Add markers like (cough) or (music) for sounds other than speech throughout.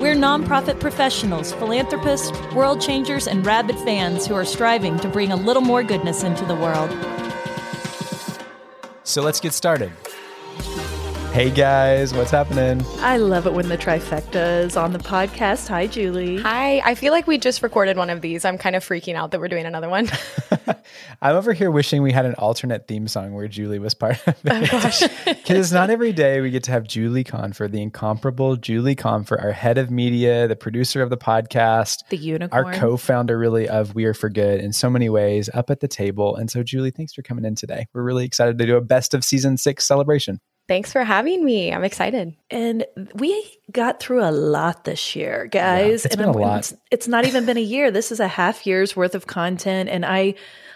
We're nonprofit professionals, philanthropists, world changers, and rabid fans who are striving to bring a little more goodness into the world. So let's get started. Hey guys, what's happening? I love it when the trifecta is on the podcast. Hi, Julie. Hi, I feel like we just recorded one of these. I'm kind of freaking out that we're doing another one. (laughs) I'm over here wishing we had an alternate theme song where Julie was part of oh, it. Oh gosh. (laughs) Because not every day we get to have Julie Confer, the incomparable Julie Confer, our head of media, the producer of the podcast, The unicorn. our co-founder really of We Are for Good in so many ways up at the table. And so Julie, thanks for coming in today. We're really excited to do a best of season six celebration. Thanks for having me. I'm excited. And we got through a lot this year, guys. it's and been a I'm- lot. It's, it's not even been a year. This is a half year's worth of content. And I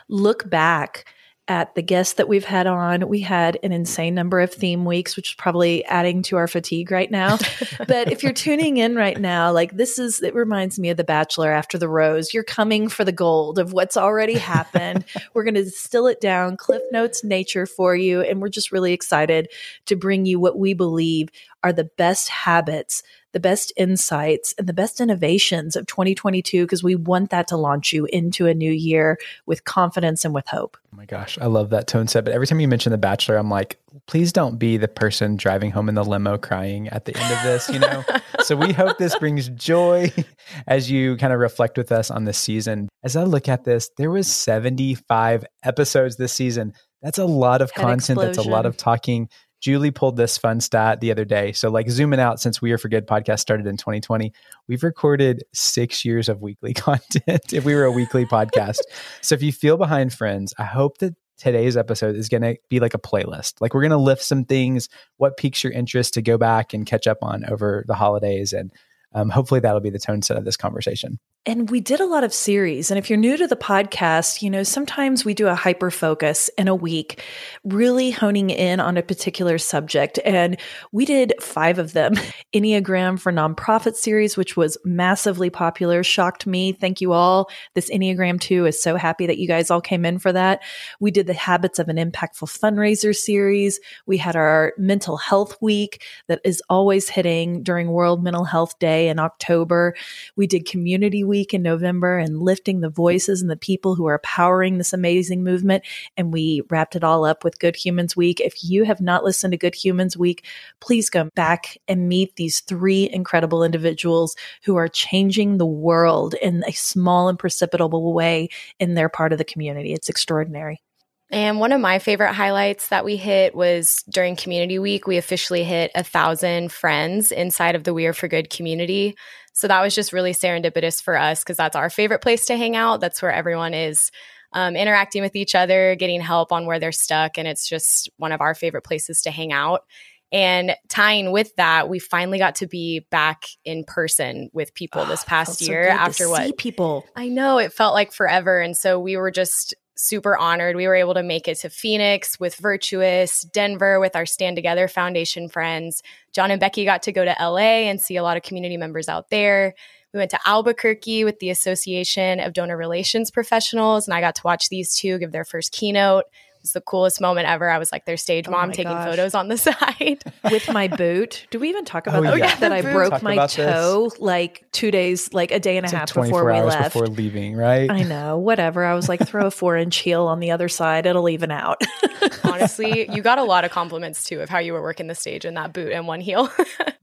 look back at the guests that we've had on. We had an insane number of theme weeks, which is probably adding to our fatigue right now. (laughs) but if you're tuning in right now, like this is, it reminds me of The Bachelor after the rose. You're coming for the gold of what's already happened. (laughs) we're going to distill it down, Cliff Notes nature for you. And we're just really excited to bring you what we believe are the best habits, the best insights, and the best innovations of 2022 because we want that to launch you into a new year with confidence and with hope. Oh my gosh, I love that tone set. But every time you mention The Bachelor, I'm like, please don't be the person driving home in the limo crying at the end of this, you know? (laughs) so we hope this brings joy (laughs) as you kind of reflect with us on this season. As I look at this, there was 75 episodes this season. That's a lot of Head content. That's a lot of talking. Julie pulled this fun stat the other day. So, like zooming out since We Are for Good podcast started in 2020, we've recorded six years of weekly (laughs) content if we were a weekly podcast. So, if you feel behind, friends, I hope that today's episode is going to be like a playlist. Like, we're going to lift some things, what piques your interest to go back and catch up on over the holidays. And um, hopefully, that'll be the tone set of this conversation. And we did a lot of series. And if you're new to the podcast, you know, sometimes we do a hyper focus in a week, really honing in on a particular subject. And we did five of them. (laughs) Enneagram for Nonprofit series, which was massively popular, shocked me. Thank you all. This Enneagram 2 is so happy that you guys all came in for that. We did the Habits of an Impactful Fundraiser series. We had our Mental Health Week that is always hitting during World Mental Health Day in October. We did Community Week in November and lifting the voices and the people who are powering this amazing movement. And we wrapped it all up with Good Humans Week. If you have not listened to Good Humans Week, please go back and meet these three incredible individuals who are changing the world in a small and precipitable way in their part of the community. It's extraordinary. And one of my favorite highlights that we hit was during Community Week. We officially hit a thousand friends inside of the We Are for Good community. So that was just really serendipitous for us because that's our favorite place to hang out. That's where everyone is um, interacting with each other, getting help on where they're stuck. And it's just one of our favorite places to hang out. And tying with that, we finally got to be back in person with people this Oh, past felt so year to after what see people. I know it felt like forever. And so we were just super honored. We were able to make it to Phoenix with Virtuous, Denver with our Stand Together Foundation friends. John and Becky got to go to LA and see a lot of community members out there. We went to Albuquerque with the Association of Donor Relations Professionals, and I got to watch these two give their first keynote. It was the coolest moment ever. I was like their stage Oh mom my taking gosh. photos on the (laughs) side. with my boot. Do we even talk oh, about Oh, that? yeah. That I boot. broke Talk my about this. toe like two days, like a day and a It's like half 24 before we left. before leaving, right? I know, whatever. I was like, (laughs) throw a four inch heel on the other side. It'll even out. (laughs) Honestly, you got a lot of compliments too of how you were working the stage in that boot and one heel.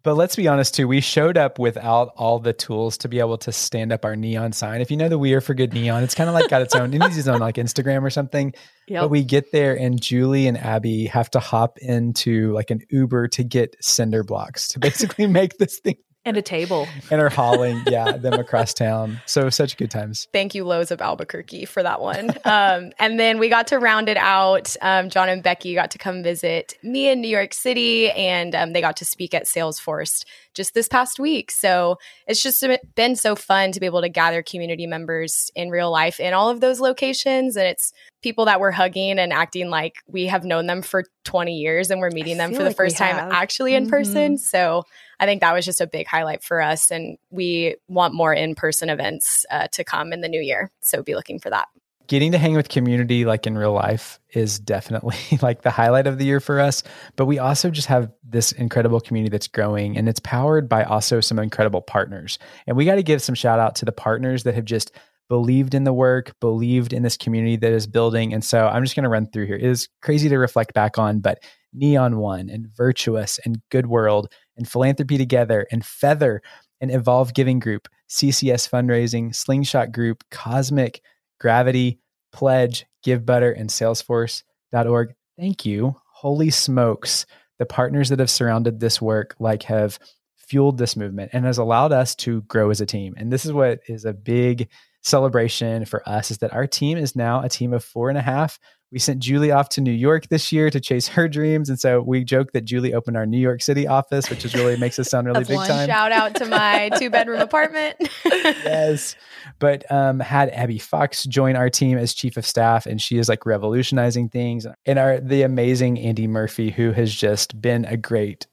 But let's be honest too, we showed up without all the tools to be able to stand up our neon sign. If you know the We Are for Good neon, it's kind of like got its own, it needs its own like Instagram or something. Yep. But we get there and Julie and Abby have to hop into like an Uber to get cinder blocks to basically (laughs) make this thing and a table. And are hauling (laughs) yeah them across town. So such good times. Thank you lowe's of albuquerque for that one. Um, and then we got to round it out. Um, john and becky got to come visit me in new york city and um, they got to speak at salesforce just this past week. So it's just been so fun to be able to gather community members in real life in all of those locations and it's people that we're hugging and acting like we have known them for 20 years and we're meeting them for the like first time actually in mm-hmm. person so I think that was just a big highlight for us. And we want more in person events uh, to come in the new year. So be looking for that. Getting to hang with community like in real life is definitely (laughs) like the highlight of the year for us. But we also just have this incredible community that's growing and it's powered by also some incredible partners. And we got to give some shout out to the partners that have just believed in the work, believed in this community that is building. And so I'm just going to run through here. It is crazy to reflect back on, but Neon One and Virtuous and Good World and Philanthropy Together and Feather and Evolve Giving Group, CCS Fundraising, Slingshot Group, Cosmic, Gravity, Pledge, Givebutter, and Salesforce.org. Thank you. Holy smokes. The partners that have surrounded this work like have fueled this movement and has allowed us to grow as a team. And this is what is a big celebration for us is that our team is now a team of four and a half we sent Julie off to New York this year to chase her dreams. And so we joke that Julie opened our New York City office, which is really makes us sound really big time. Shout out to my (laughs) two bedroom apartment. yes. But um, had Abby Fox join our team as chief of staff, and she is like revolutionizing things. And our the amazing Andy Murphy, who has just been a great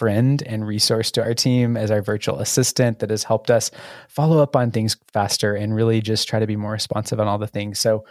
friend and resource to our team as our virtual assistant that has helped us follow up on things faster and really just try to be more responsive on all the things. So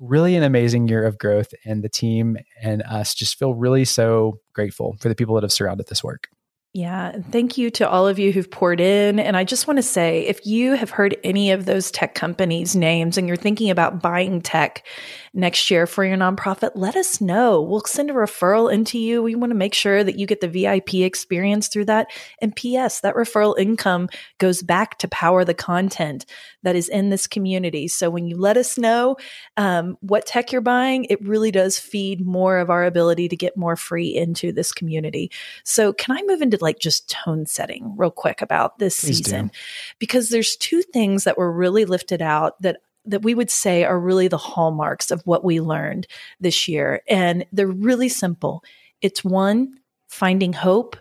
really an amazing year of growth and the team and us just feel really so grateful for the people that have surrounded this work. Yeah. And thank you to all of you who've poured in. And I just want to say if you have heard any of those tech companies' names and you're thinking about buying tech next year for your nonprofit, let us know. We'll send a referral into you. We want to make sure that you get the VIP experience through that. And P.S., that referral income goes back to power the content that is in this community. So when you let us know um, what tech you're buying, it really does feed more of our ability to get more free into this community. So can I move into like just tone setting real quick about this Please season? Do. Because there's two things that were really lifted out that that we would say are really the hallmarks of what we learned this year. And they're really simple. It's one, finding hope,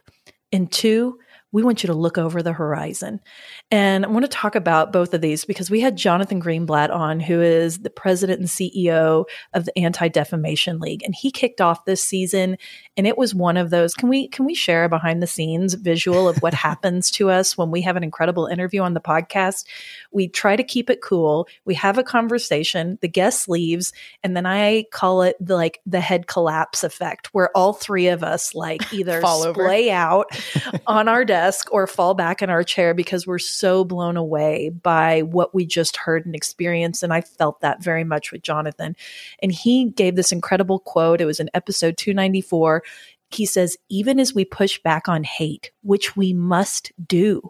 and two, we want you to look over the horizon. And I want to talk about both of these because we had Jonathan Greenblatt on, who is the president and CEO of the Anti Defamation League, and he kicked off this season. And it was one of those. Can we can we share a behind the scenes visual of what (laughs) happens to us when we have an incredible interview on the podcast? We try to keep it cool. We have a conversation. The guest leaves, and then I call it the, like the head collapse effect, where all three of us like (laughs) either splay out (laughs) on our desk desk or fall back in our chair because we're so blown away by what we just heard and experienced. And I felt that very much with Jonathan. And he gave this incredible quote. It was in episode 294. He says, even as we push back on hate, which we must do,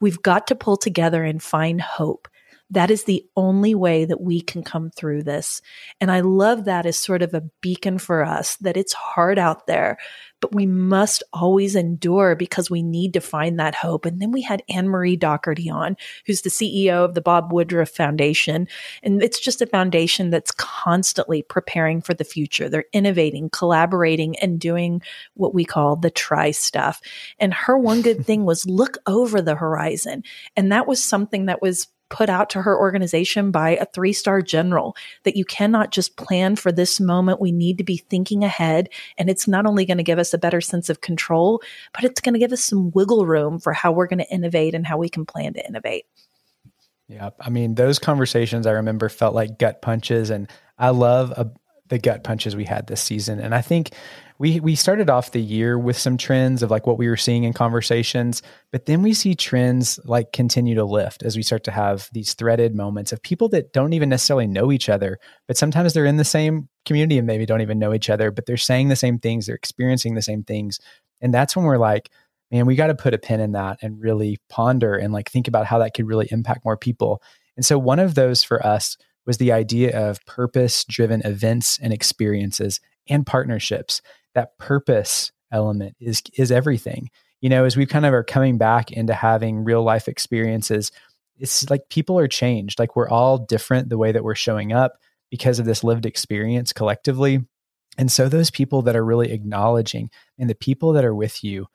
we've got to pull together and find hope. That is the only way that we can come through this. And I love that as sort of a beacon for us that it's hard out there, but we must always endure because we need to find that hope. And then we had Anne Marie Dougherty on, who's the CEO of the Bob Woodruff Foundation. And it's just a foundation that's constantly preparing for the future. They're innovating, collaborating, and doing what we call the try stuff. And her one good (laughs) thing was look over the horizon. And that was something that was put out to her organization by a three star general that you cannot just plan for this moment. We need to be thinking ahead. And it's not only going to give us a better sense of control, but it's going to give us some wiggle room for how we're going to innovate and how we can plan to innovate. Yeah. I mean, those conversations I remember felt like gut punches. And I love a, the gut punches we had this season. And I think we we started off the year with some trends of like what we were seeing in conversations, but then we see trends like continue to lift as we start to have these threaded moments of people that don't even necessarily know each other, but sometimes they're in the same community and maybe don't even know each other, but they're saying the same things, they're experiencing the same things. And that's when we're like, man, we got to put a pin in that and really ponder and like think about how that could really impact more people. And so one of those for us was the idea of purpose driven events and experiences and partnerships that purpose element is is everything. you know, as we kind of are coming back into having real life experiences, it's like people are changed. Like we're all different the way that we're showing up because of this lived experience collectively. And so those people that are really acknowledging and the people that are with you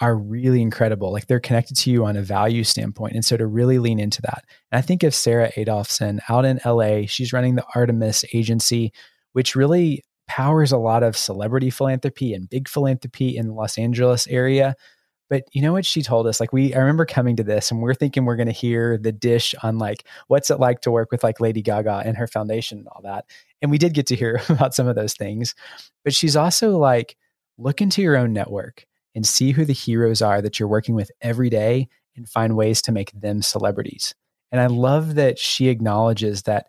are really incredible. Like they're connected to you on a value standpoint. And so to really lean into that. And I think of Sarah Adolphson out in LA, she's running the Artemis agency, which really powers a lot of celebrity philanthropy and big philanthropy in the Los Angeles area. But you know what she told us? Like we I remember coming to this and we're thinking we're going to hear the dish on like what's it like to work with like Lady Gaga and her foundation and all that. And we did get to hear (laughs) about some of those things. But she's also like look into your own network and see who the heroes are that you're working with every day and find ways to make them celebrities. And I love that she acknowledges that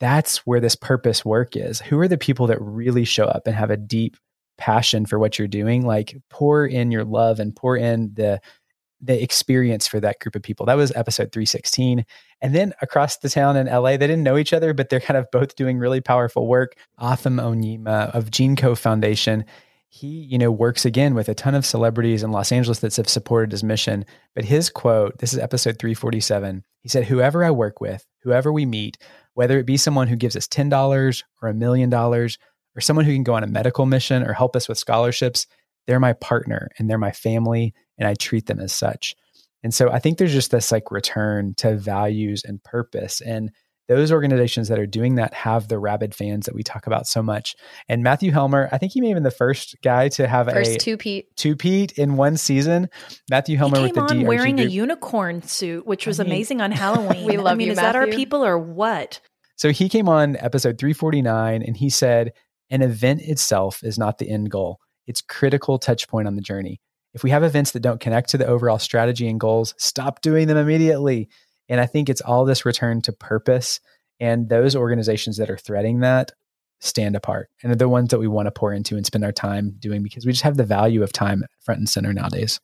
that's where this purpose work is. Who are the people that really show up and have a deep passion for what you're doing? Like pour in your love and pour in the the experience for that group of people. That was episode 316 and then across the town in la they didn't know each other but they're kind of both doing really powerful work. Otham Onyema of GeneCo Foundation he you know works again with a ton of celebrities in los angeles that have supported his mission. But his quote this is episode 347 he said whoever i work with whoever we meet whether it be someone who gives us $10 or a million dollars or someone who can go on a medical mission or help us with scholarships, they're my partner and they're my family and I treat them as such. And so I think there's just this like return to values and purpose. And those organizations that are doing that have the rabid fans that we talk about so much. And Matthew Helmer, I think he may have been the first guy to have first a two Pete two Pete in one season. Matthew Helmer he came with the on DRG wearing group. a unicorn suit, which was I mean, amazing on (laughs) Halloween. we love I mean, you, is that our people or what? So he came on episode 349 and he said, an event itself is not the end goal. It's critical touch point on the journey. If we have events that don't connect to the overall strategy and goals, stop doing them immediately. And I think it's all this return to purpose. And those organizations that are threading that stand apart and are the ones that we want to pour into and spend our time doing because we just have the value of time front and center nowadays.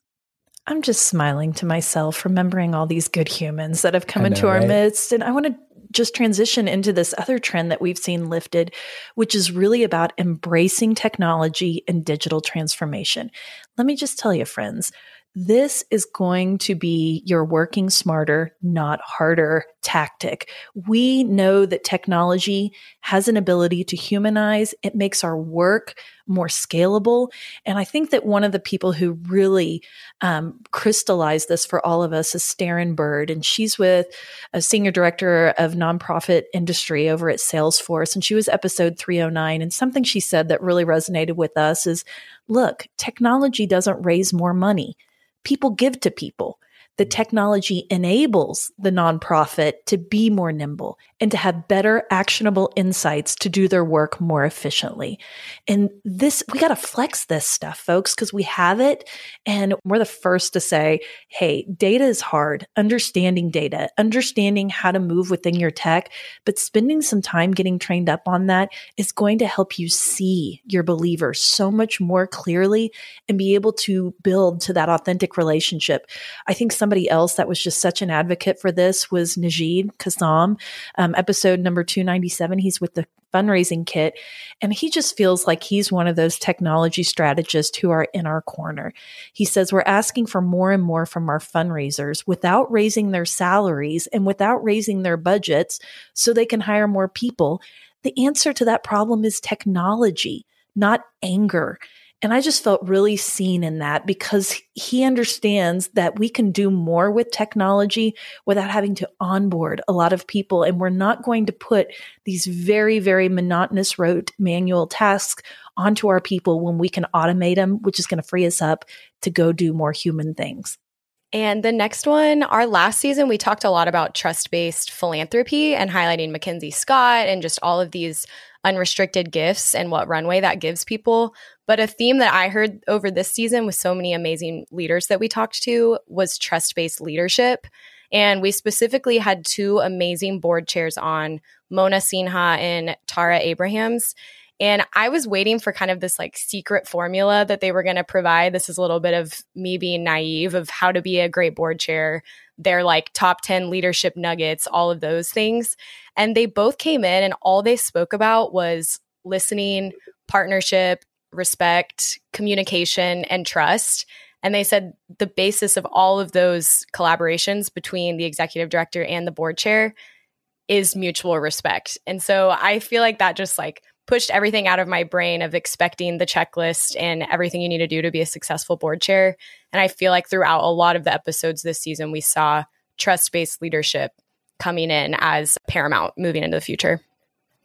I'm just smiling to myself, remembering all these good humans that have come into our right? midst. And I want to just transition into this other trend that we've seen lifted, which is really about embracing technology and digital transformation. Let me just tell you, friends, this is going to be your working smarter, not harder tactic. We know that technology has an ability to humanize. It makes our work more scalable. And I think that one of the people who really um, crystallized this for all of us is Staryn Bird. And she's with a senior director of nonprofit industry over at Salesforce. And she was episode 309. And something she said that really resonated with us is look, technology doesn't raise more money people give to people. The technology enables the nonprofit to be more nimble and to have better actionable insights to do their work more efficiently. And this, we got to flex this stuff, folks, because we have it. And we're the first to say, hey, data is hard, understanding data, understanding how to move within your tech, but spending some time getting trained up on that is going to help you see your believers so much more clearly and be able to build to that authentic relationship. I think somebody else that was just such an advocate for this was Najid Kassam, um, episode number 297. He's with the fundraising kit. And he just feels like he's one of those technology strategists who are in our corner. He says, We're asking for more and more from our fundraisers without raising their salaries and without raising their budgets so they can hire more people. The answer to that problem is technology, not anger. And I just felt really seen in that because he understands that we can do more with technology without having to onboard a lot of people. And we're not going to put these very, very monotonous, rote manual tasks onto our people when we can automate them, which is going to free us up to go do more human things. And the next one, our last season, we talked a lot about trust based philanthropy and highlighting Mackenzie Scott and just all of these unrestricted gifts and what runway that gives people. But a theme that I heard over this season with so many amazing leaders that we talked to was trust based leadership. And we specifically had two amazing board chairs on Mona Sinha and Tara Abrahams. And I was waiting for kind of this like secret formula that they were going to provide. This is a little bit of me being naive of how to be a great board chair. Their like top 10 leadership nuggets, all of those things. And they both came in and all they spoke about was listening, partnership, respect, communication, and trust. And they said the basis of all of those collaborations between the executive director and the board chair is mutual respect. And so I feel like that just like pushed everything out of my brain of expecting the checklist and everything you need to do to be a successful board chair. And I feel like throughout a lot of the episodes this season, we saw trust based leadership coming in as paramount moving into the future.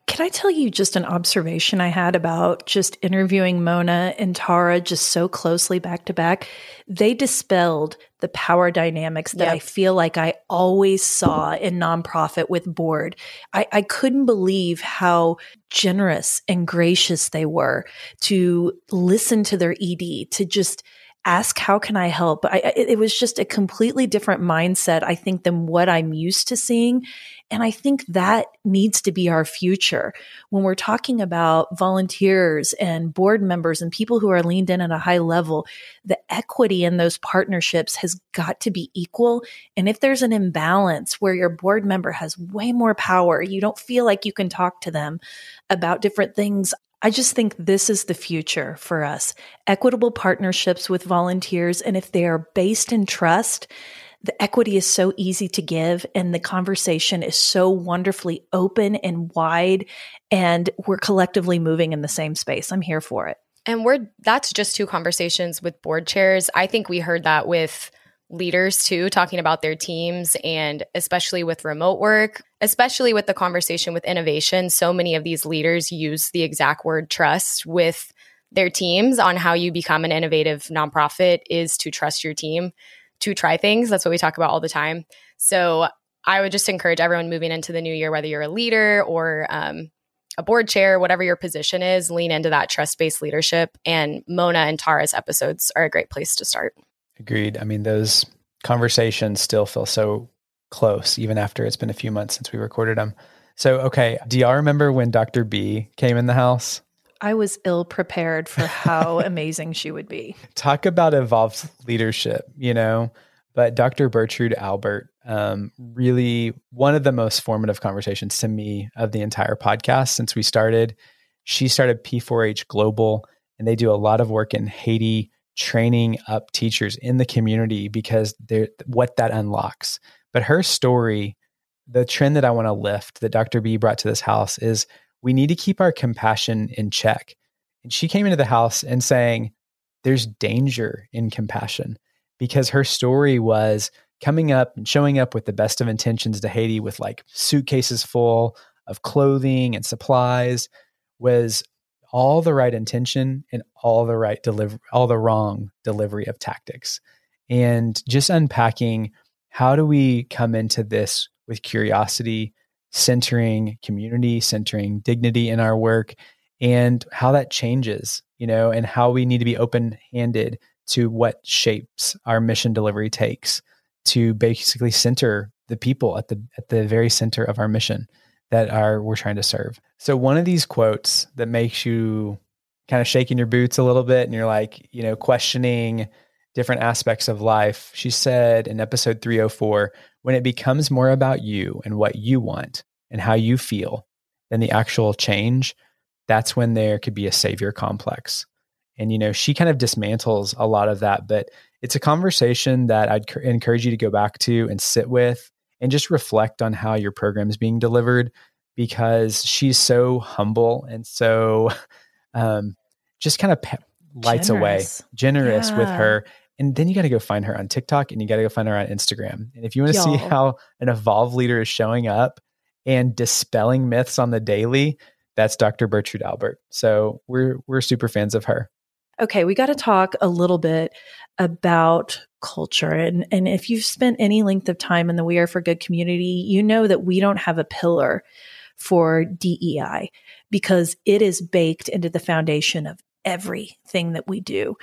Can I tell you just an observation I had about just interviewing Mona and Tara just so closely back to back? They dispelled the power dynamics that yep. I feel like I always saw in nonprofit with board. I, I couldn't believe how generous and gracious they were to listen to their ED, to just ask how can i help I, it was just a completely different mindset i think than what i'm used to seeing and i think that needs to be our future when we're talking about volunteers and board members and people who are leaned in at a high level the equity in those partnerships has got to be equal and if there's an imbalance where your board member has way more power you don't feel like you can talk to them about different things I just think this is the future for us equitable partnerships with volunteers. And if they are based in trust, the equity is so easy to give and the conversation is so wonderfully open and wide. And we're collectively moving in the same space. I'm here for it. And we're that's just two conversations with board chairs. I think we heard that with leaders too talking about their teams and especially with remote work especially with the conversation with innovation so many of these leaders use the exact word trust with their teams on how you become an innovative nonprofit is to trust your team to try things that's what we talk about all the time so i would just encourage everyone moving into the new year whether you're a leader or um, a board chair whatever your position is lean into that trust-based leadership and mona and tara's episodes are a great place to start Agreed. I mean, those conversations still feel so close, even after it's been a few months since we recorded them. So, okay, do y'all remember when Dr. B came in the house? I was ill prepared for how (laughs) amazing she would be. Talk about evolved leadership, you know. But Dr. Bertrude Albert, um, really one of the most formative conversations to me of the entire podcast since we started. She started P4H Global, and they do a lot of work in Haiti training up teachers in the community because they're what that unlocks. But her story, the trend that I want to lift that Dr. B brought to this house is we need to keep our compassion in check. And she came into the house and saying, there's danger in compassion because her story was coming up and showing up with the best of intentions to Haiti with like suitcases full of clothing and supplies was all the right intention and all the right deliver all the wrong delivery of tactics and just unpacking how do we come into this with curiosity centering community centering dignity in our work and how that changes you know and how we need to be open handed to what shapes our mission delivery takes to basically center the people at the at the very center of our mission that are we're trying to serve. So one of these quotes that makes you kind of shaking your boots a little bit and you're like, you know, questioning different aspects of life. She said in episode 304, when it becomes more about you and what you want and how you feel than the actual change, that's when there could be a savior complex. And, you know, she kind of dismantles a lot of that, but it's a conversation that I'd encourage you to go back to and sit with and just reflect on how your program is being delivered because she's so humble and so um, just kind of pe- lights generous. away, generous yeah. with her. And then you got to go find her on TikTok and you got to go find her on Instagram. And if you want to see how an evolved leader is showing up and dispelling myths on the daily, that's Dr. Bertrude Albert. So we're we're super fans of her. Okay, we got to talk a little bit about culture. And, and if you've spent any length of time in the We Are for Good community, you know that we don't have a pillar for DEI because it is baked into the foundation of everything that we do.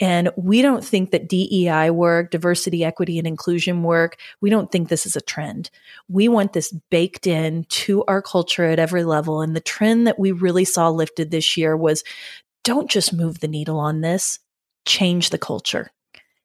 And we don't think that DEI work, diversity, equity, and inclusion work, we don't think this is a trend. We want this baked in to our culture at every level. And the trend that we really saw lifted this year was don't just move the needle on this, change the culture.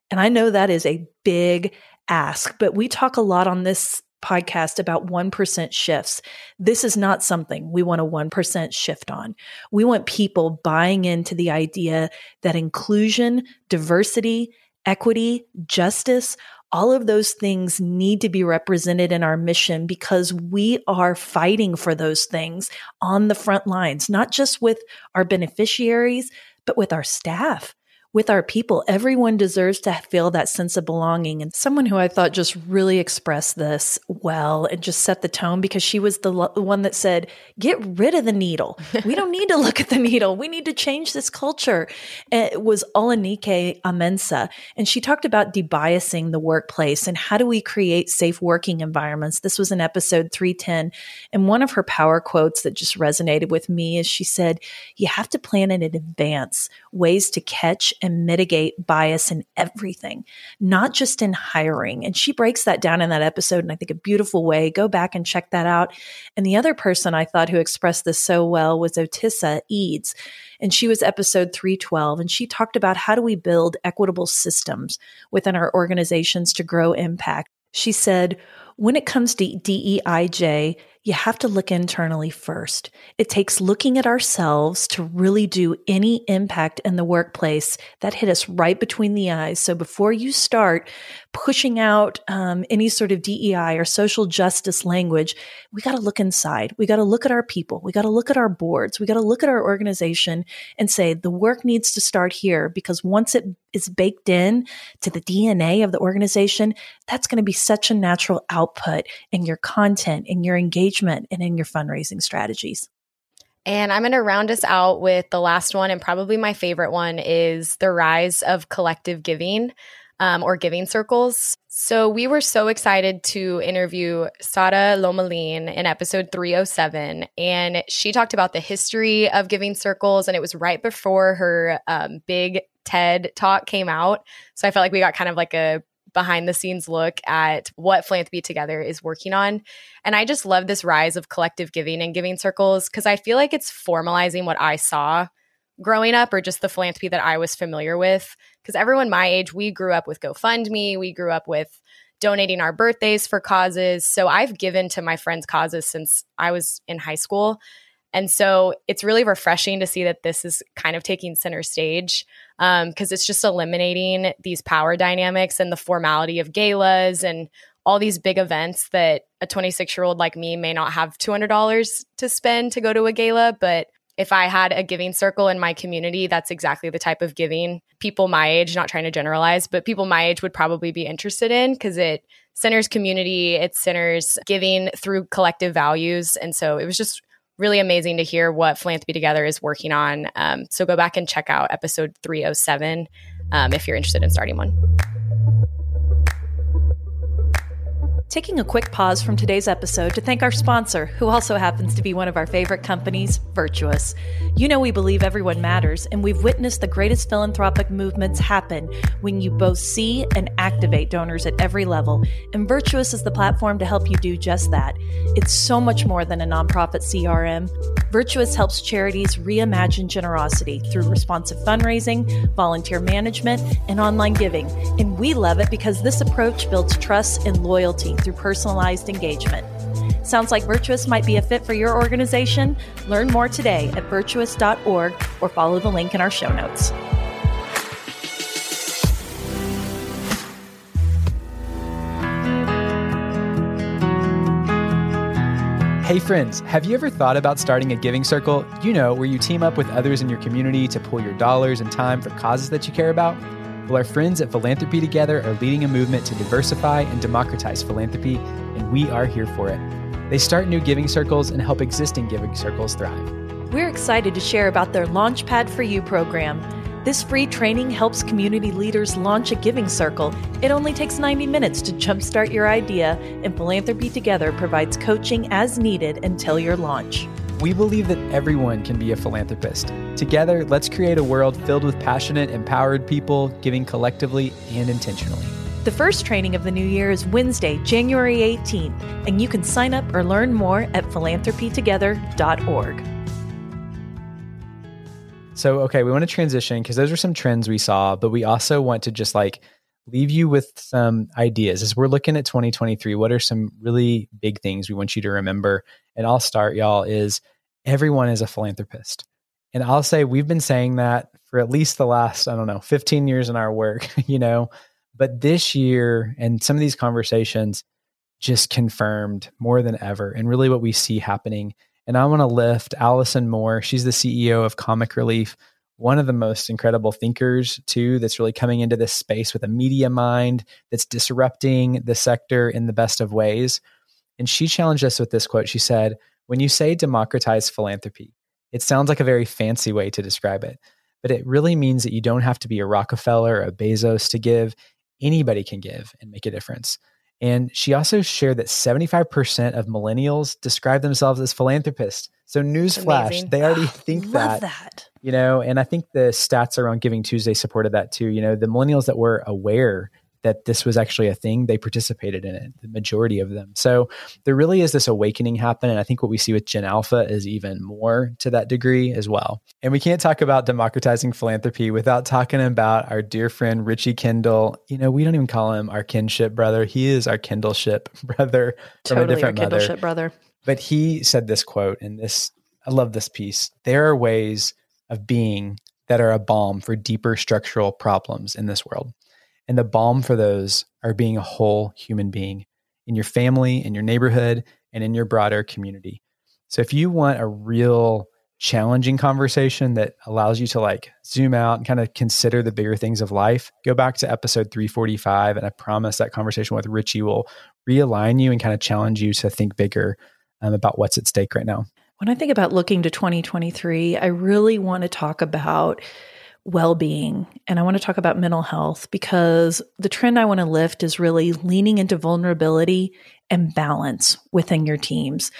And I know that is a big ask, but we talk a lot on this podcast about 1% shifts. This is not something we want a 1% shift on. We want people buying into the idea that inclusion, diversity, equity, justice, all of those things need to be represented in our mission because we are fighting for those things on the front lines, not just with our beneficiaries, but with our staff with our people. Everyone deserves to feel that sense of belonging. And someone who I thought just really expressed this well and just set the tone because she was the, the one that said, get rid of the needle. We don't need to (laughs) look at the needle. We need to change this culture. It was Olanike Amensa. And she talked about debiasing the workplace and how do we create safe working environments. This was in episode 310. And one of her power quotes that just resonated with me is she said, you have to plan in advance ways to catch and mitigate bias in everything, not just in hiring. And she breaks that down in that episode in I think a beautiful way. Go back and check that out. And the other person I thought who expressed this so well was Otissa Eads. And she was episode 312. And she talked about how do we build equitable systems within our organizations to grow impact. She said, when it comes to DEIJ, you have to look internally first. It takes looking at ourselves to really do any impact in the workplace that hit us right between the eyes. So before you start pushing out um, any sort of DEI or social justice language, we got to look inside. We got to look at our people. We got to look at our boards. We got to look at our organization and say the work needs to start here because once it is baked in to the DNA of the organization, that's going to be such a natural output in your content, in your engagement, and in your fundraising strategies. And I'm going to round us out with the last one, and probably my favorite one is the rise of collective giving um, or giving circles. So we were so excited to interview Sara Lomelin in episode 307. And she talked about the history of giving circles. And it was right before her um, big TED talk came out. So I felt like we got kind of like a behind the scenes look at what Philanthropy Together is working on. And I just love this rise of collective giving and giving circles because I feel like it's formalizing what I saw growing up or just the philanthropy that I was familiar with. Because everyone my age, we grew up with GoFundMe, we grew up with donating our birthdays for causes. So I've given to my friends' causes since I was in high school. And so it's really refreshing to see that this is kind of taking center stage because um, it's just eliminating these power dynamics and the formality of galas and all these big events that a 26 year old like me may not have $200 to spend to go to a gala, but if I had a giving circle in my community, that's exactly the type of giving people my age, not trying to generalize, but people my age would probably be interested in because it centers community, it centers giving through collective values. And so it was just really amazing to hear what Philanthropy Together is working on. Um, so go back and check out episode 307 um, if you're interested in starting one. Taking a quick pause from today's episode to thank our sponsor, who also happens to be one of our favorite companies, Virtuous. You know, we believe everyone matters, and we've witnessed the greatest philanthropic movements happen when you both see and activate donors at every level. And Virtuous is the platform to help you do just that. It's so much more than a nonprofit CRM. Virtuous helps charities reimagine generosity through responsive fundraising, volunteer management, and online giving. And we love it because this approach builds trust and loyalty through personalized engagement. Sounds like Virtuous might be a fit for your organization? Learn more today at virtuous.org or follow the link in our show notes. Hey friends, have you ever thought about starting a giving circle? You know, where you team up with others in your community to pool your dollars and time for causes that you care about? Well, our friends at Philanthropy Together are leading a movement to diversify and democratize philanthropy, and we are here for it. They start new giving circles and help existing giving circles thrive. We're excited to share about their Launchpad for You program. This free training helps community leaders launch a giving circle. It only takes 90 minutes to jumpstart your idea, and Philanthropy Together provides coaching as needed until your launch. We believe that everyone can be a philanthropist. Together, let's create a world filled with passionate, empowered people giving collectively and intentionally. The first training of the new year is Wednesday, January 18th, and you can sign up or learn more at philanthropytogether.org. So, okay, we want to transition because those are some trends we saw, but we also want to just like leave you with some ideas as we're looking at 2023. What are some really big things we want you to remember? And I'll start, y'all, is everyone is a philanthropist. And I'll say we've been saying that for at least the last, I don't know, 15 years in our work, (laughs) you know. But this year and some of these conversations just confirmed more than ever, and really what we see happening. And I want to lift Allison Moore. She's the CEO of Comic Relief, one of the most incredible thinkers, too, that's really coming into this space with a media mind that's disrupting the sector in the best of ways. And she challenged us with this quote. She said, When you say democratize philanthropy, it sounds like a very fancy way to describe it, but it really means that you don't have to be a Rockefeller or a Bezos to give. Anybody can give and make a difference. And she also shared that 75% of millennials describe themselves as philanthropists. So newsflash, they already (gasps) think that, that. You know, and I think the stats around Giving Tuesday supported that too. You know, the millennials that were aware that this was actually a thing, they participated in it, the majority of them. So there really is this awakening happen. And I think what we see with Gen Alpha is even more to that degree as well. And we can't talk about democratizing philanthropy without talking about our dear friend Richie Kendall. You know, we don't even call him our kinship brother. He is our Kindleship (laughs) brother from a different our mother. brother. But he said this quote, and this I love this piece. There are ways of being that are a balm for deeper structural problems in this world. And the balm for those are being a whole human being in your family, in your neighborhood, and in your broader community. So if you want a real challenging conversation that allows you to like zoom out and kind of consider the bigger things of life, go back to episode 345. And I promise that conversation with Richie will realign you and kind of challenge you to think bigger um, about what's at stake right now. When I think about looking to 2023, I really want to talk about well being. And I want to talk about mental health because the trend I want to lift is really leaning into vulnerability and balance within your teams.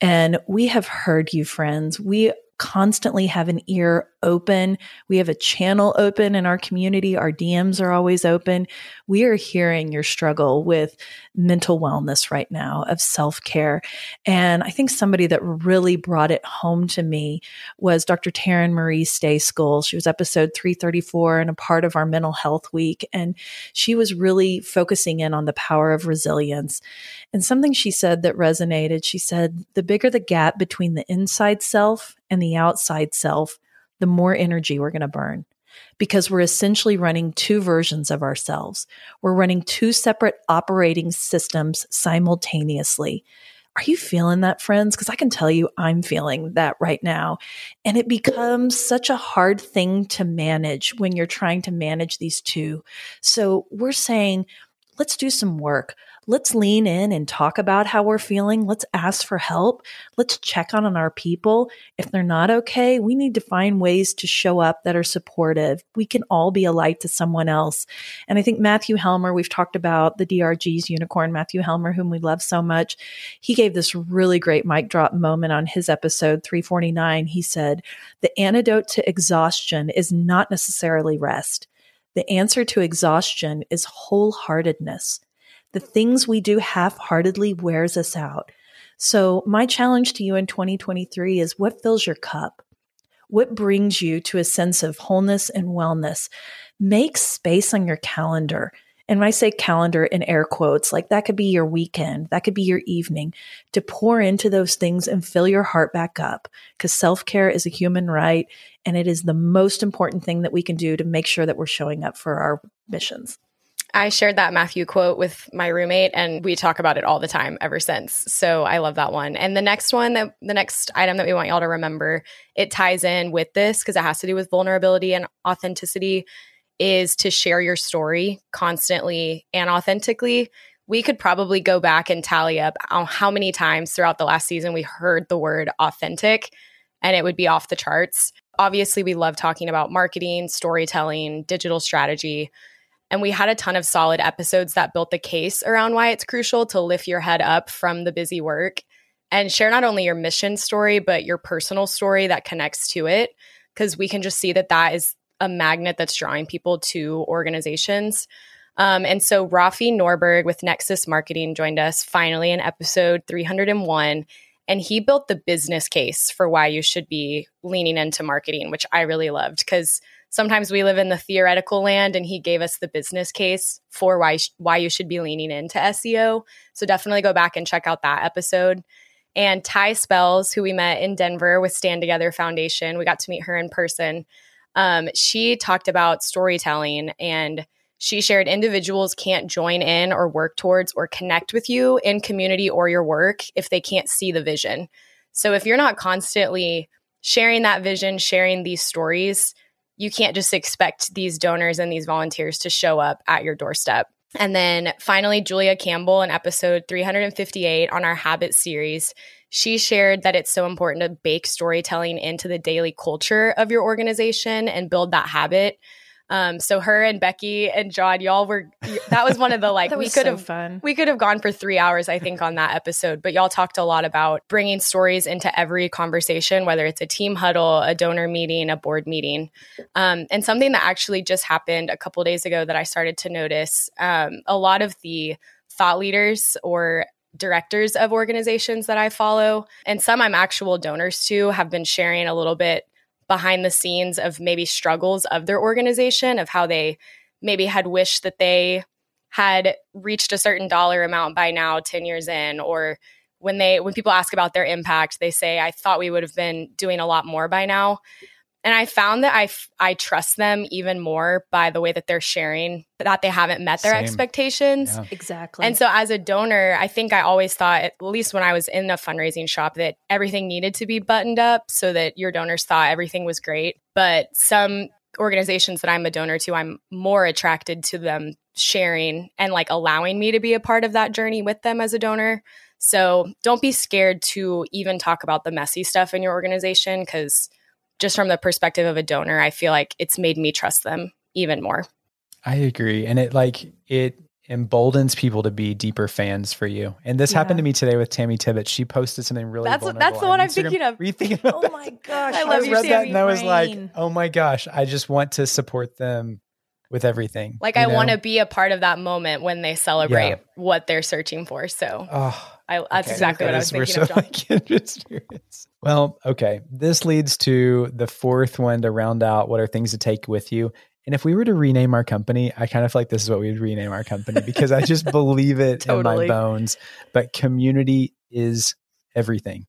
And we have heard you, friends. We constantly have an ear open. We have a channel open in our community. Our DMs are always open. We are hearing your struggle with mental wellness right now, of self care. And I think somebody that really brought it home to me was Dr. Taryn Marie Stejskal. She was episode 334 and a part of our mental health week. And she was really focusing in on the power of resilience. And something she said that resonated, she said, the bigger the gap between the inside self and the outside self, the more energy we're going to burn because we're essentially running two versions of ourselves. We're running two separate operating systems simultaneously. Are you feeling that, friends? Because I can tell you I'm feeling that right now. And it becomes such a hard thing to manage when you're trying to manage these two. So we're saying, let's do some work let's lean in and talk about how we're feeling. Let's ask for help. Let's check on, our people. If they're not okay, we need to find ways to show up that are supportive. We can all be a light to someone else. And I think Matthew Helmer, we've talked about the DRG's unicorn, Matthew Helmer, whom we love so much. He gave this really great mic drop moment on his episode 349. He said, The antidote to exhaustion is not necessarily rest. The answer to exhaustion is wholeheartedness the things we do half heartedly wears us out. So, my challenge to you in 2023 is what fills your cup? What brings you to a sense of wholeness and wellness? Make space on your calendar. And when I say calendar in air quotes, like that could be your weekend, that could be your evening to pour into those things and fill your heart back up. Because self care is a human right. And it is the most important thing that we can do to make sure that we're showing up for our missions. I shared that Matthew quote with my roommate and we talk about it all the time ever since. So I love that one. And the next one that the next item that we want y'all to remember, it ties in with this because it has to do with vulnerability and authenticity is to share your story constantly and authentically. We could probably go back and tally up how many times throughout the last season we heard the word authentic and it would be off the charts. Obviously, we love talking about marketing, storytelling, digital strategy and we had a ton of solid episodes that built the case around why it's crucial to lift your head up from the busy work and share not only your mission story, but your personal story that connects to it. Because we can just see that that is a magnet that's drawing people to organizations. Um, and so Rafi Norberg with Nexus Marketing joined us finally in episode 301. And he built the business case for why you should be leaning into marketing, which I really loved because sometimes we live in the theoretical land and he gave us the business case for why why you should be leaning into SEO. So definitely go back and check out that episode. And Ty Spells, who we met in Denver with Stand Together Foundation, we got to meet her in person. Um, she talked about storytelling and she shared individuals can't join in or work towards or connect with you in community or your work if they can't see the vision. So if you're not constantly sharing that vision, sharing these stories, you can't just expect these donors and these volunteers to show up at your doorstep. And then finally, Julia Campbell in episode 358 on our Habit series, she shared that it's so important to bake storytelling into the daily culture of your organization and build that habit. Um, so her and Becky and John, y'all were that was one of the (laughs) like we could have fun. we could have gone for three hours, I think, on that episode. But y'all talked a lot about bringing stories into every conversation, whether it's a team huddle, a donor meeting, a board meeting, um, and something that actually just happened a couple days ago that I started to notice. Um, a lot of the thought leaders or directors of organizations that I follow, and some I'm actual donors to, have been sharing a little bit behind the scenes of maybe struggles of their organization, of how they maybe had wished that they had reached a certain dollar amount by now 10 years in or when they when people ask about their impact they say i thought we would have been doing a lot more by now and i found that i i trust them even more by the way that they're sharing that they haven't met their Same. expectations Yeah. Exactly. and so as a donor, I think I always thought, at least when I was in a fundraising shop, that everything needed to be buttoned up so that your donors thought everything was great. But some organizations that I'm a donor to, I'm more attracted to them sharing and like allowing me to be a part of that journey with them as a donor. So don't be scared to even talk about the messy stuff in your organization because just from the perspective of a donor, I feel like it's made me trust them even more. I agree. And it like it emboldens people to be deeper fans for you. And this happened to me today with Tammy Tibbet. She posted something really That's- vulnerable that's the on one I'm Instagram. thinking of. Were you thinking (laughs) about oh that? my gosh. I I love you, read that Tammy. and I was like, oh my gosh, I just want to support them with everything. Like I want to be a part of that moment when they celebrate Yeah. what they're searching for. So Oh, I, that's Okay. exactly what I was Guys, we're thinking so of, John. like (laughs) kindred spirits. Well, okay. This leads to the fourth one to round out what are things to take with you. And if we were to rename our company, I kind of feel like this is what we would rename our company because I just (laughs) believe it in my bones. But community is everything.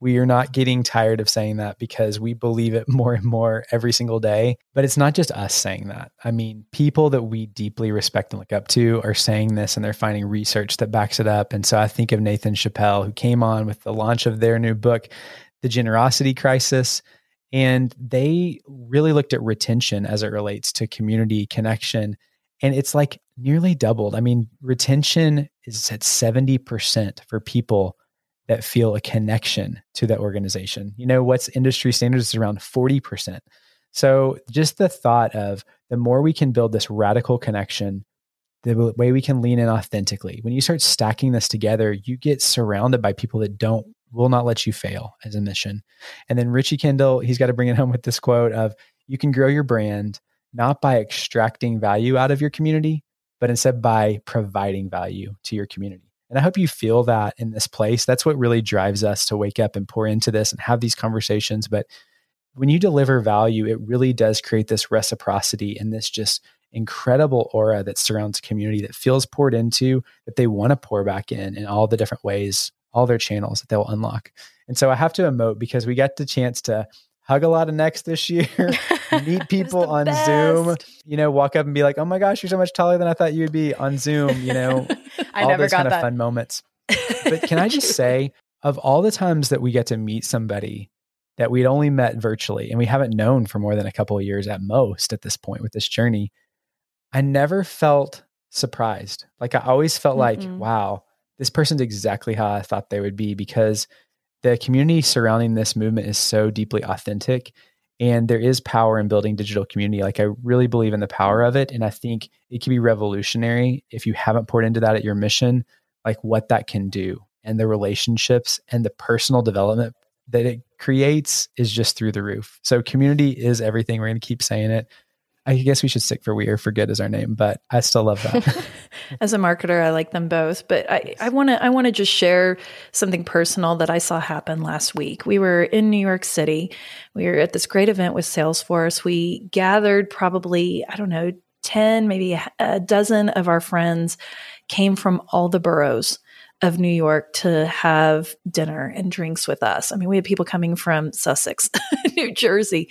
We are not getting tired of saying that because we believe it (laughs) more and more every single day. But it's not just us saying that. I mean, people that we deeply respect and look up to are saying this and they're finding research that backs it up. And so I think of Nathan Chappell, who came on with the launch of their new book, The Generosity Crisis. And they really looked at retention as it relates to community connection. And it's like nearly doubled. I mean, retention is at 70% for people that feel a connection to that organization. You know, what's industry standards is around 40%. So just the thought of the more we can build this radical connection, the way we can lean in authentically. When you start stacking this together, you get surrounded by people that don't will not let you fail as a mission. And then Richie Kendall, he's got to bring it home with this quote of you can grow your brand not by extracting value out of your community, but instead by providing value to your community. And I hope you feel that in this place. That's what really drives us to wake up and pour into this and have these conversations. But when you deliver value, it really does create this reciprocity and this just incredible aura that surrounds community that feels poured into, that they want to pour back in in all the different ways, all their channels that they'll unlock. And so I have to emote because we got the chance to hug a lot of necks this year, (laughs) meet people on Zoom, you know, walk up and be like, oh my gosh, you're so much taller than I thought you would be on Zoom, you know, (laughs) I all never those got kind of fun moments. (laughs) But can I just say, of all the times that we get to meet somebody that we'd only met virtually and we haven't known for more than a couple of years at most at this point with this journey, I never felt surprised. Like I always felt like, Mm-mm. wow, this person's exactly how I thought they would be because the community surrounding this movement is so deeply authentic and there is power in building digital community. Like i really believe in the power of it and i think it can be revolutionary if you haven't poured into that at your mission like what that can do. And the relationships and the personal development that it creates is just through the roof. So community is everything. We're going to keep saying it i guess we should stick for we are for good as our name but i still love that (laughs) (laughs) As a marketer, I like them both, but I, I want to I want to just share something personal that I saw happen last week. We were in New York City. We were at this great event with Salesforce. We gathered probably I don't know ten, maybe a dozen of our friends came from all the boroughs of New York to have dinner and drinks with us. I mean, we had people coming from Sussex, (laughs) New Jersey.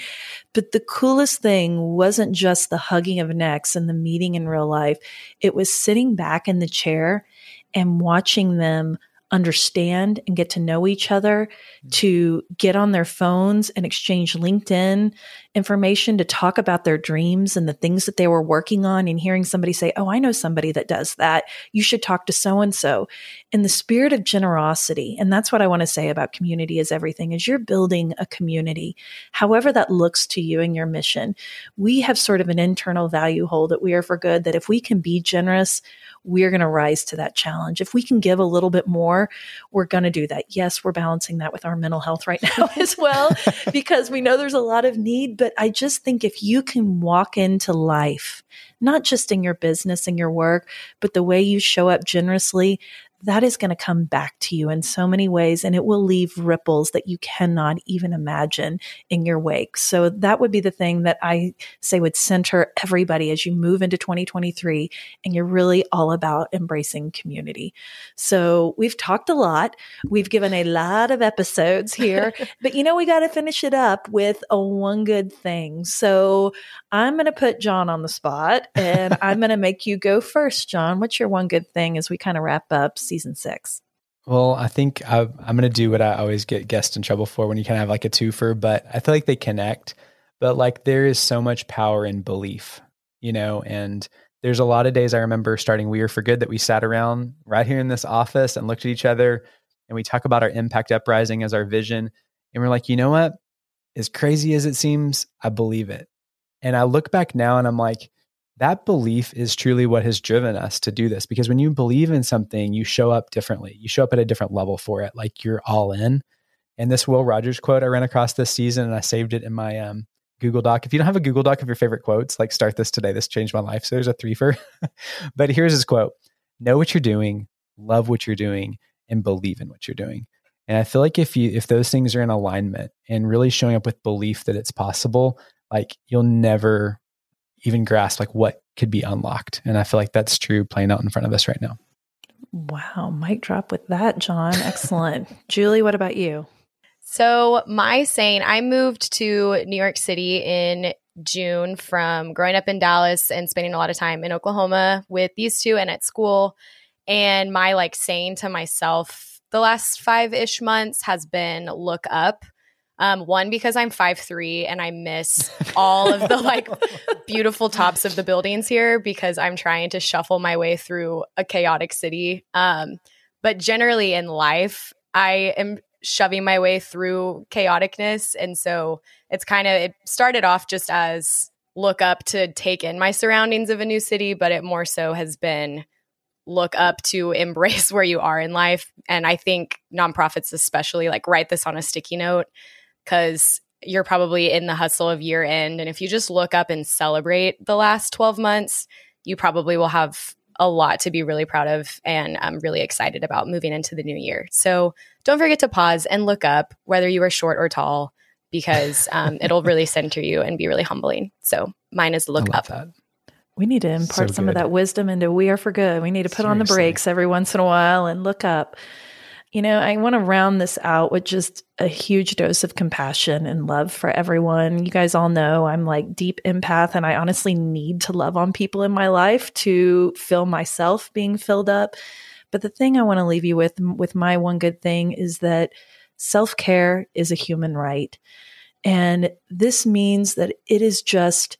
But the coolest thing wasn't just the hugging of necks and the meeting in real life, it was sitting back in the chair and watching them understand and get to know each other, mm. to get on their phones and exchange LinkedIn information to talk about their dreams and the things that they were working on and hearing somebody say, Oh, I know somebody that does that. You should talk to so and so. In the spirit of generosity. And that's what I want to say about community is everything is you're building a community, however that looks to you and your mission. We have sort of an internal value hold that we are for good that if we can be generous, we're going to rise to that challenge. If we can give a little bit more, we're going to do that. Yes, we're balancing that with our mental health right (laughs) now as well, because we know there's a lot of need. But I just think if you can walk into life, not just in your business and your work, but the way you show up generously, that is going to come back to you in so many ways and it will leave ripples that you cannot even imagine in your wake. So that would be the thing that I say would center everybody as you move into 2023 and you're really all about embracing community. So we've talked a lot. We've given a lot of episodes here, (laughs) but you know, we got to finish it up with a one good thing. So I'm going to put John on the spot and (laughs) I'm going to make you go first, John. What's your one good thing as we kind of wrap up season six? Well, I think I, am going to do what I always get guests in trouble for when you kind of have like a twofer, but I feel like they connect. But like there is so much power in belief, you know, and there's a lot of days I remember starting We Are for Good that we sat around right here in this office and looked at each other and we talk about our impact uprising as our vision. And we're like, you know what? As crazy as it seems, I believe it. And I look back now and I'm like, that belief is truly what has driven us to do this because when you believe in something you show up differently. You show up at a different level for it like you're all in. And this will rogers quote i ran across this season and i saved it in my um, google doc. If you don't have a google doc of your favorite quotes like start this today. This changed my life. So there's a three for (laughs) but here's his quote. Know what you're doing love what you're doing and believe in what you're doing. And i feel like if you if those things are in alignment and really showing up with belief that it's possible like you'll never even grasp like what could be unlocked. And I feel like that's true playing out in front of us right now. Wow, mic drop with that, John. Excellent. (laughs) Julie, what about you? So, my saying, I moved to New York City in June from growing up in Dallas and spending a lot of time in Oklahoma with these two and at school. And my like saying to myself the last five ish months has been look up. Um, one because I'm five three and I miss all of the like (laughs) beautiful tops of the buildings here because I'm trying to shuffle my way through a chaotic city. Um, but generally in life, I am shoving my way through chaoticness, and so it's kind of it started off just as look up to take in my surroundings of a new city, but it more so has been look up to (laughs) embrace where you are in life. And I think nonprofits, especially, like write this on a sticky note because you're probably in the hustle of year end. And if you just look up and celebrate the last 12 months, you probably will have a lot to be really proud of. And I'm really excited about moving into the new year. So don't forget to pause and look up, whether you are short or tall, because (laughs) um, it'll really center you and be really humbling. So mine is look up. That. We need to impart so some of that wisdom into We Are for Good. We need to put Seriously. on the brakes every once in a while and look up. You know, I want to round this out with just a huge dose of compassion and love for everyone. You guys all know I'm like deep empath and I honestly need to love on people in my life to feel myself being filled up. But the thing I want to leave you with with my one good thing is that self-care is a human right. And this means that it is just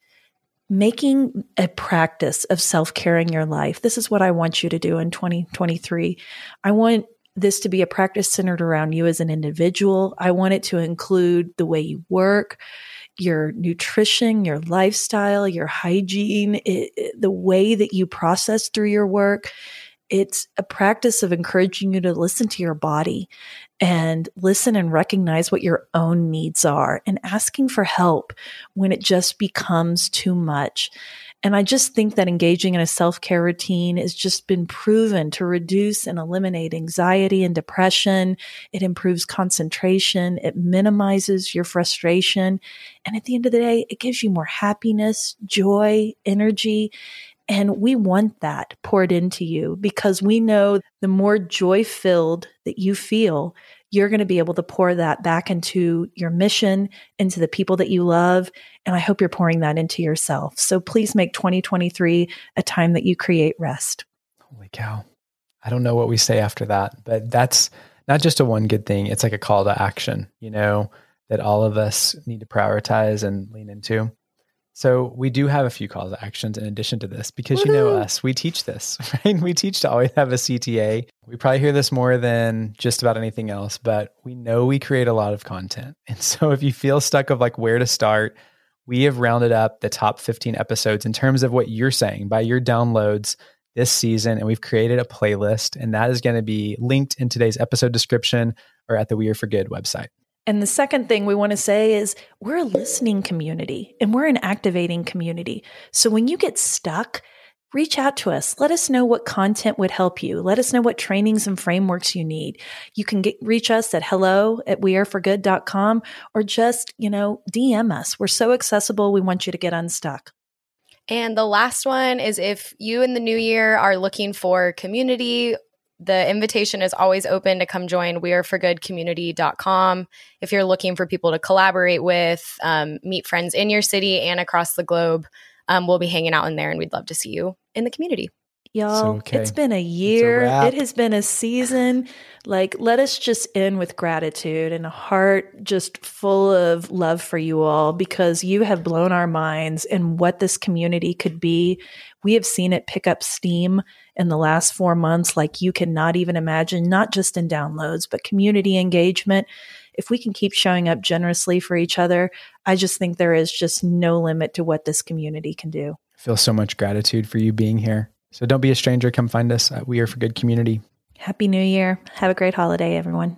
making a practice of self-care in your life. This is what I want you to do in 2023. I want this to be a practice centered around you as an individual. I want it to include the way you work, your nutrition, your lifestyle, your hygiene, it, it, the way that you process through your work. It's a practice of encouraging you to listen to your body and listen and recognize what your own needs are and asking for help when it just becomes too much. And I just think that engaging in a self care routine has just been proven to reduce and eliminate anxiety and depression. It improves concentration. It minimizes your frustration. And at the end of the day, it gives you more happiness, joy, energy. And we want that poured into you because we know the more joy filled that you feel, you're going to be able to pour that back into your mission, into the people that you love. And I hope you're pouring that into yourself. So please make 2023 a time that you create rest. Holy cow. I don't know what we say after that, but that's not just a one good thing. It's like a call to action, you know, that all of us need to prioritize and lean into. So we do have a few calls to actions in addition to this because Woo-hoo! you know us, we teach this, (laughs) right? We teach to always have a CTA. We probably hear this more than just about anything else, but we know we create a lot of content. (laughs) And so if you feel stuck of like where to start, we have rounded up the top 15 episodes in terms of what you're saying by your downloads this season. And we've created a playlist, and that is going to be linked in today's episode description or at the We Are for Good website. And the second thing we want to say is we're a listening community and we're an activating community. So when you get stuck, reach out to us. Let us know what content would help you. Let us know what trainings and frameworks you need. You can get, reach us at hello at weareforgood.com or just, you know, DM us. We're so accessible. We want you to get unstuck. And the last one is if you in the new year are looking for community the invitation is always open to come join weareforgoodcommunity.com if you're looking for people to collaborate with um, meet friends in your city and across the globe um, we'll be hanging out in there and we'd love to see you in the community. Y'all okay. it's been a year. a it has been a season. Like let us just end with gratitude and a heart just full of love for you all because you have blown our minds and what this community could be we have seen it pick up steam in the last four months like you cannot even imagine, not just in downloads, but community engagement. If we can keep showing up generously for each other, I just think there is just no limit to what this community can do. I feel so much gratitude for you being here. So don't be a stranger. Come find us at We Are for Good Community. Happy New Year. Have a great holiday, everyone.